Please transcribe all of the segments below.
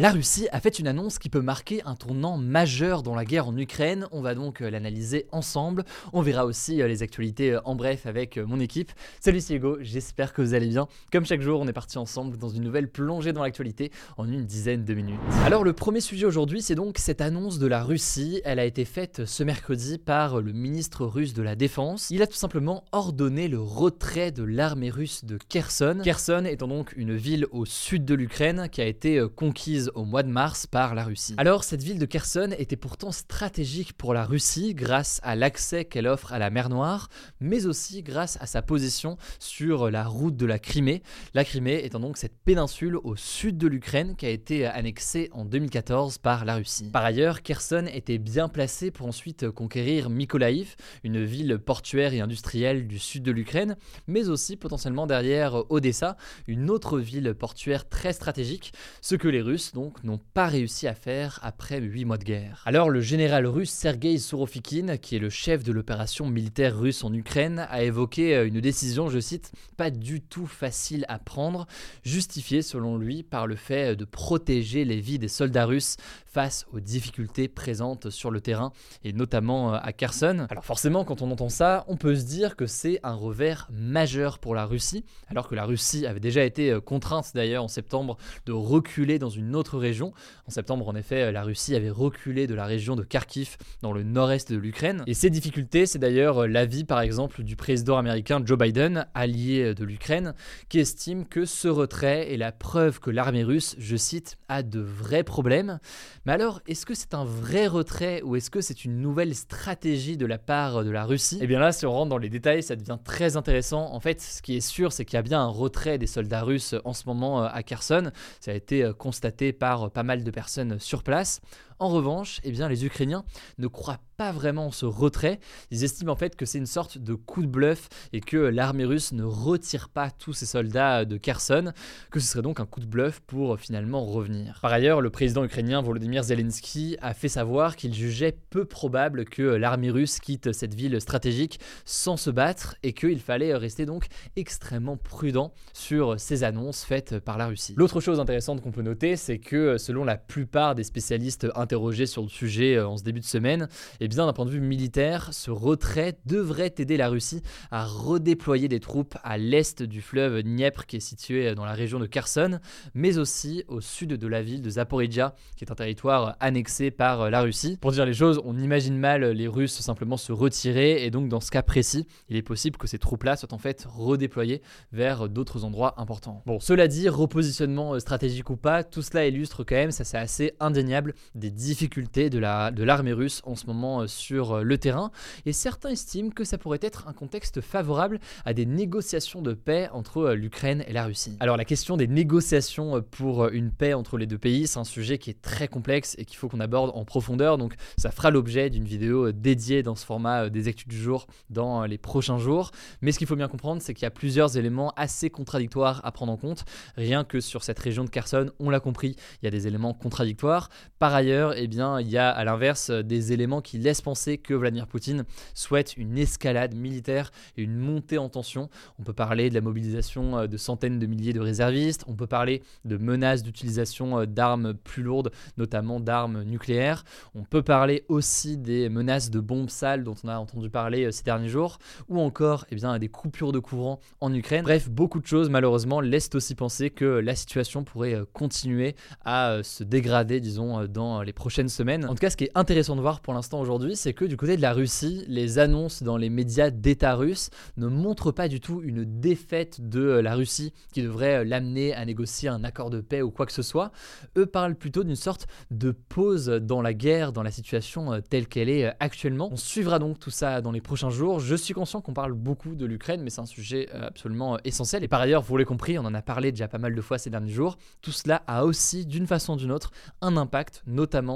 La Russie a fait une annonce qui peut marquer un tournant majeur dans la guerre en Ukraine. On va donc euh, l'analyser ensemble. On verra aussi euh, les actualités euh, en bref avec mon équipe. Salut, c'est Hugo, j'espère que vous allez bien. Comme chaque jour, on est parti ensemble dans une nouvelle plongée dans l'actualité en une dizaine de minutes. Alors, le premier sujet aujourd'hui, c'est donc cette annonce de la Russie. Elle a été faite ce mercredi par le ministre russe de la Défense. Il a tout simplement ordonné le retrait de l'armée russe de Kherson. Kherson étant donc une ville au sud de l'Ukraine qui a été conquise au mois de mars par la Russie. Alors cette ville de Kherson était pourtant stratégique pour la Russie grâce à l'accès qu'elle offre à la mer Noire, mais aussi grâce à sa position sur la route de la Crimée. La Crimée étant donc cette péninsule au sud de l'Ukraine qui a été annexée en 2014 par la Russie. Par ailleurs, Kherson était bien placé pour ensuite conquérir Mykolaïv, une ville portuaire et industrielle du sud de l'Ukraine, mais aussi potentiellement derrière Odessa, une autre ville portuaire très stratégique, ce que les Russes n'ont pas réussi à faire après 8 mois de guerre. Alors le général russe Sergei Sourovikine, qui est le chef de l'opération militaire russe en Ukraine, a évoqué euh, une décision, je cite, pas du tout facile à prendre, justifiée selon lui par le fait de protéger les vies des soldats russes face aux difficultés présentes sur le terrain et notamment euh, à Kherson. Alors forcément quand on entend ça, on peut se dire que c'est un revers majeur pour la Russie, alors que la Russie avait déjà été euh, contrainte d'ailleurs en septembre de reculer dans une autre région. En septembre, en effet, la Russie avait reculé de la région de Kharkiv dans le nord-est de l'Ukraine. Et ces difficultés, c'est d'ailleurs l'avis, par exemple, du président américain Joe Biden, allié de l'Ukraine, qui estime que ce retrait est la preuve que l'armée russe, je cite, a de vrais problèmes. Mais alors, est-ce que c'est un vrai retrait ou est-ce que c'est une nouvelle stratégie de la part de la Russie? Eh bien là, si on rentre dans les détails, ça devient très intéressant. En fait, ce qui est sûr, c'est qu'il y a bien un retrait des soldats russes en ce moment à Kherson. Ça a été constaté par pas mal de personnes sur place. En revanche, eh bien, les Ukrainiens ne croient pas vraiment ce retrait. Ils estiment en fait que c'est une sorte de coup de bluff et que l'armée russe ne retire pas tous ses soldats de Kherson, que ce serait donc un coup de bluff pour finalement revenir. Par ailleurs, le président ukrainien Volodymyr Zelensky a fait savoir qu'il jugeait peu probable que l'armée russe quitte cette ville stratégique sans se battre et qu'il fallait rester donc extrêmement prudent sur ces annonces faites par la Russie. L'autre chose intéressante qu'on peut noter, c'est que selon la plupart des spécialistes interrogés sur le sujet euh, en ce début de semaine, eh bien d'un point de vue militaire, ce retrait devrait aider la Russie à redéployer des troupes à l'est du fleuve Dniepr qui est situé dans la région de Kherson, mais aussi au sud de la ville de Zaporizhia, qui est un territoire annexé par euh, la Russie. Pour dire les choses, on imagine mal les Russes simplement se retirer et donc dans ce cas précis, il est possible que ces troupes-là soient en fait redéployées vers d'autres endroits importants. Bon, cela dit, repositionnement euh, stratégique ou pas, tout cela illustre quand même, ça c'est assez indéniable, des difficultés de l'armée de russe en ce moment euh, sur euh, le terrain, et certains estiment que ça pourrait être un contexte favorable à des négociations de paix entre euh, l'Ukraine et la Russie. Alors la question des négociations pour une paix entre les deux pays, c'est un sujet qui est très complexe et qu'il faut qu'on aborde en profondeur, donc ça fera l'objet d'une vidéo dédiée dans ce format des actus du jour dans les prochains jours. Mais ce qu'il faut bien comprendre, c'est qu'il y a plusieurs éléments assez contradictoires à prendre en compte. Rien que sur cette région de Kherson, on l'a compris, il y a des éléments contradictoires. Par ailleurs, eh bien, il y a à l'inverse des éléments qui laissent penser que Vladimir Poutine souhaite une escalade militaire et une montée en tension. On peut parler de la mobilisation euh, de centaines de milliers de réservistes, on peut parler de menaces d'utilisation euh, d'armes plus lourdes, notamment d'armes nucléaires. On peut parler aussi des menaces de bombes sales dont on a entendu parler euh, ces derniers jours, ou encore eh bien, des coupures de courant en Ukraine. Bref, beaucoup de choses malheureusement laissent aussi penser que la situation pourrait continuer à se dégrader, disons, dans les prochaines semaines. En tout cas, ce qui est intéressant de voir pour l'instant aujourd'hui, c'est que du côté de la Russie, les annonces dans les médias d'État russes ne montrent pas du tout une défaite de la Russie qui devrait l'amener à négocier un accord de paix ou quoi que ce soit. Eux parlent plutôt d'une sorte de pause dans la guerre, dans la situation telle qu'elle est actuellement. On suivra donc tout ça dans les prochains jours. Je suis conscient qu'on parle beaucoup de l'Ukraine, mais c'est un sujet absolument essentiel. Et par ailleurs, vous l'avez compris, on en a parlé déjà pas mal de fois ces derniers jours. Tout cela a aussi, d'une façon ou d'une autre, un impact,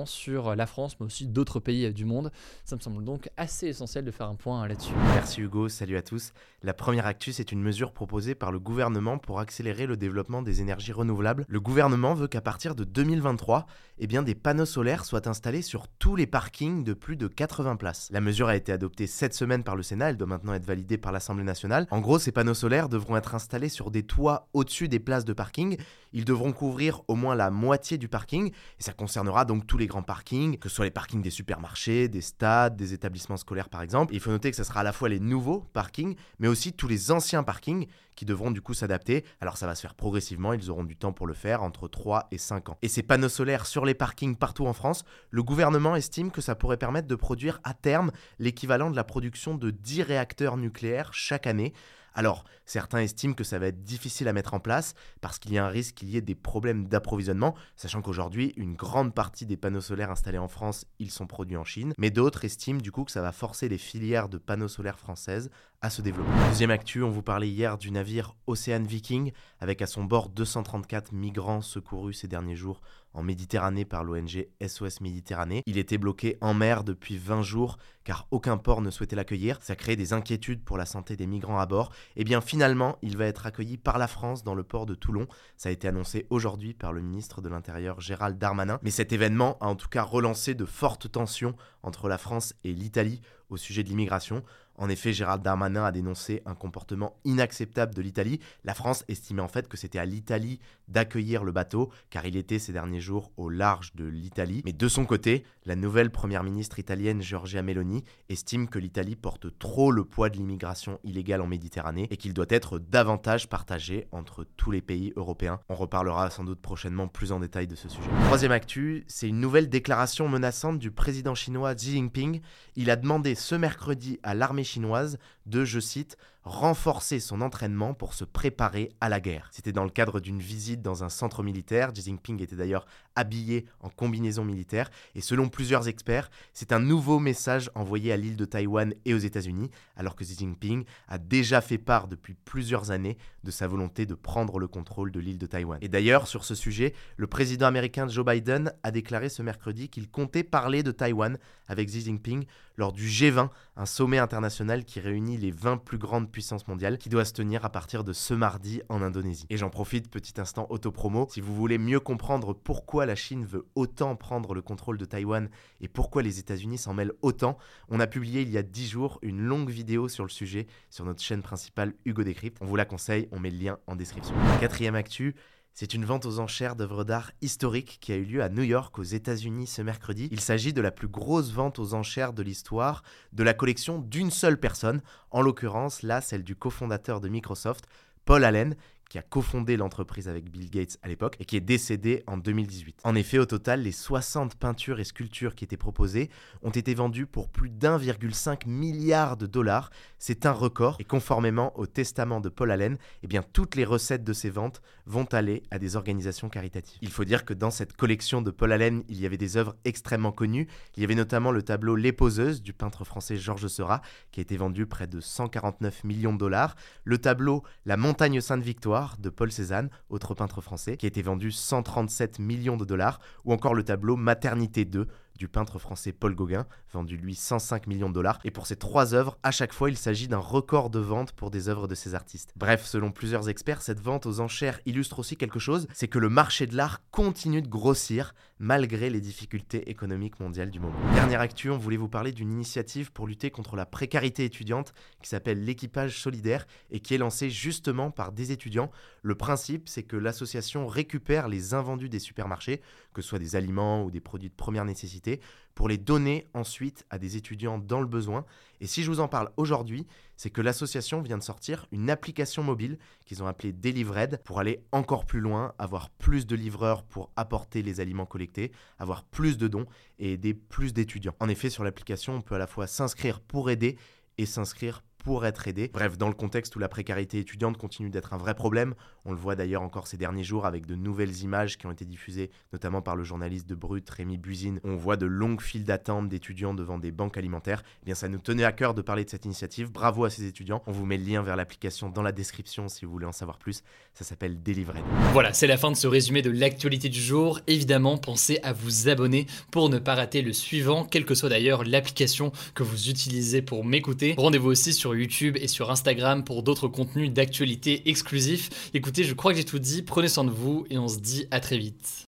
sur la France, mais aussi d'autres pays du monde. Ça me semble donc assez essentiel de faire un point là-dessus. Merci Hugo, salut à tous. La première actu, c'est une mesure proposée par le gouvernement pour accélérer le développement des énergies renouvelables. Le gouvernement veut qu'à partir de 2023, eh bien, des panneaux solaires soient installés sur tous les parkings de plus de 80 places. La mesure a été adoptée cette semaine par le Sénat, elle doit maintenant être validée par l'Assemblée nationale. En gros, ces panneaux solaires devront être installés sur des toits au-dessus des places de parking. Ils devront couvrir au moins la moitié du parking, et ça concernera donc tous les grands parkings, que ce soit les parkings des supermarchés, des stades, des établissements scolaires par exemple. il faut noter que ce sera à la fois les nouveaux parkings, mais aussi tous les anciens parkings qui devront du coup s'adapter. Alors ça va se faire progressivement, ils auront du temps pour le faire, entre 3 et 5 ans. Et ces panneaux solaires sur les parkings partout en France, le gouvernement estime que ça pourrait permettre de produire à terme l'équivalent de la production de 10 réacteurs nucléaires chaque année. Alors, certains estiment que ça va être difficile à mettre en place parce qu'il y a un risque qu'il y ait des problèmes d'approvisionnement, sachant qu'aujourd'hui, une grande partie des panneaux solaires installés en France, ils sont produits en Chine. Mais d'autres estiment du coup que ça va forcer les filières de panneaux solaires françaises à se développer. Deuxième actu, on vous parlait hier du navire Ocean Viking, avec à son bord 234 migrants secourus ces derniers jours en Méditerranée par l'ONG SOS Méditerranée. Il était bloqué en mer depuis 20 jours car aucun port ne souhaitait l'accueillir. Ça crée des inquiétudes pour la santé des migrants à bord. Et eh bien finalement, il va être accueilli par la France dans le port de Toulon. Ça a été annoncé aujourd'hui par le ministre de l'Intérieur Gérald Darmanin. Mais cet événement a en tout cas relancé de fortes tensions entre la France et l'Italie au sujet de l'immigration. En effet, Gérald Darmanin a dénoncé un comportement inacceptable de l'Italie. La France estimait en fait que c'était à l'Italie d'accueillir le bateau, car il était ces derniers jours au large de l'Italie. Mais de son côté, la nouvelle première ministre italienne Giorgia Meloni estime que l'Italie porte trop le poids de l'immigration illégale en Méditerranée et qu'il doit être davantage partagé entre tous les pays européens. On reparlera sans doute prochainement plus en détail de ce sujet. Troisième actu, c'est une nouvelle déclaration menaçante du président chinois Xi Jinping. Il a demandé ce mercredi à l'armée chinoise de, je cite, renforcer son entraînement pour se préparer à la guerre. C'était dans le cadre d'une visite dans un centre militaire. Xi Jinping était d'ailleurs habillé en combinaison militaire. Et selon plusieurs experts, c'est un nouveau message envoyé à l'île de Taïwan et aux États-Unis, alors que Xi Jinping a déjà fait part depuis plusieurs années de sa volonté de prendre le contrôle de l'île de Taïwan. Et d'ailleurs, sur ce sujet, le président américain Joe Biden a déclaré ce mercredi qu'il comptait parler de Taïwan avec Xi Jinping lors du G20, un sommet international qui réunit les 20 plus grandes puissances mondiales, qui doit se tenir à partir de ce mardi en Indonésie. Et j'en profite, petit instant autopromo, si vous voulez mieux comprendre pourquoi la Chine veut autant prendre le contrôle de Taïwan et pourquoi les États-Unis s'en mêlent autant, on a publié il y a 10 jours une longue vidéo sur le sujet sur notre chaîne principale Hugo Décrypte. On vous la conseille, on met le lien en description. Quatrième actu, c'est une vente aux enchères d'œuvres d'art historiques qui a eu lieu à New York aux États-Unis ce mercredi. Il s'agit de la plus grosse vente aux enchères de l'histoire de la collection d'une seule personne, en l'occurrence là celle du cofondateur de Microsoft, Paul Allen, qui a cofondé l'entreprise avec Bill Gates à l'époque et qui est décédé en 2018. En effet, au total, les 60 peintures et sculptures qui étaient proposées ont été vendues pour plus d'1,5 milliard de dollars. C'est un record et conformément au testament de Paul Allen, eh bien toutes les recettes de ces ventes vont aller à des organisations caritatives. Il faut dire que dans cette collection de Paul Allen, il y avait des œuvres extrêmement connues. Il y avait notamment le tableau Les Poseuses du peintre français Georges Seurat qui a été vendu près de 149 millions de dollars, le tableau La Montagne Sainte-Victoire de Paul Cézanne, autre peintre français, qui a été vendu 137 millions de dollars, ou encore le tableau Maternité 2 du peintre français Paul Gauguin, vendu lui 105 millions de dollars. Et pour ces trois œuvres, à chaque fois, il s'agit d'un record de vente pour des œuvres de ces artistes. Bref, selon plusieurs experts, cette vente aux enchères illustre aussi quelque chose, c'est que le marché de l'art continue de grossir malgré les difficultés économiques mondiales du moment. Dernière actu, on voulait vous parler d'une initiative pour lutter contre la précarité étudiante qui s'appelle l'équipage solidaire et qui est lancée justement par des étudiants. Le principe, c'est que l'association récupère les invendus des supermarchés, que ce soit des aliments ou des produits de première nécessité pour les donner ensuite à des étudiants dans le besoin. Et si je vous en parle aujourd'hui, c'est que l'association vient de sortir une application mobile qu'ils ont appelée Delivered pour aller encore plus loin, avoir plus de livreurs pour apporter les aliments collectés, avoir plus de dons et aider plus d'étudiants. En effet, sur l'application, on peut à la fois s'inscrire pour aider et s'inscrire pour être aidé. Bref, dans le contexte où la précarité étudiante continue d'être un vrai problème, on le voit d'ailleurs encore ces derniers jours avec de nouvelles images qui ont été diffusées, notamment par le journaliste de Brut, Rémi Buzine. On voit de longues files d'attente d'étudiants devant des banques alimentaires. Eh bien, ça nous tenait à cœur de parler de cette initiative. Bravo à ces étudiants. On vous met le lien vers l'application dans la description si vous voulez en savoir plus. Ça s'appelle Delivered. Voilà, c'est la fin de ce résumé de l'actualité du jour. Évidemment, pensez à vous abonner pour ne pas rater le suivant, quelle que soit d'ailleurs l'application que vous utilisez pour m'écouter. Rendez-vous aussi YouTube et sur Instagram pour d'autres contenus d'actualité exclusifs. Écoutez, je crois que j'ai tout dit, prenez soin de vous et on se dit à très vite.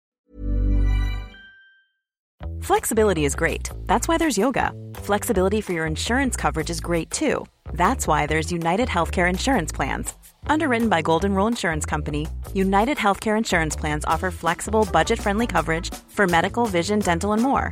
Flexibility is great. That's why there's yoga. Flexibility for your insurance coverage is great too. That's why there's United Healthcare Insurance Plans. Underwritten by Golden Rule Insurance Company, United Healthcare Insurance Plans offer flexible, budget friendly coverage for medical, vision, dental, and more.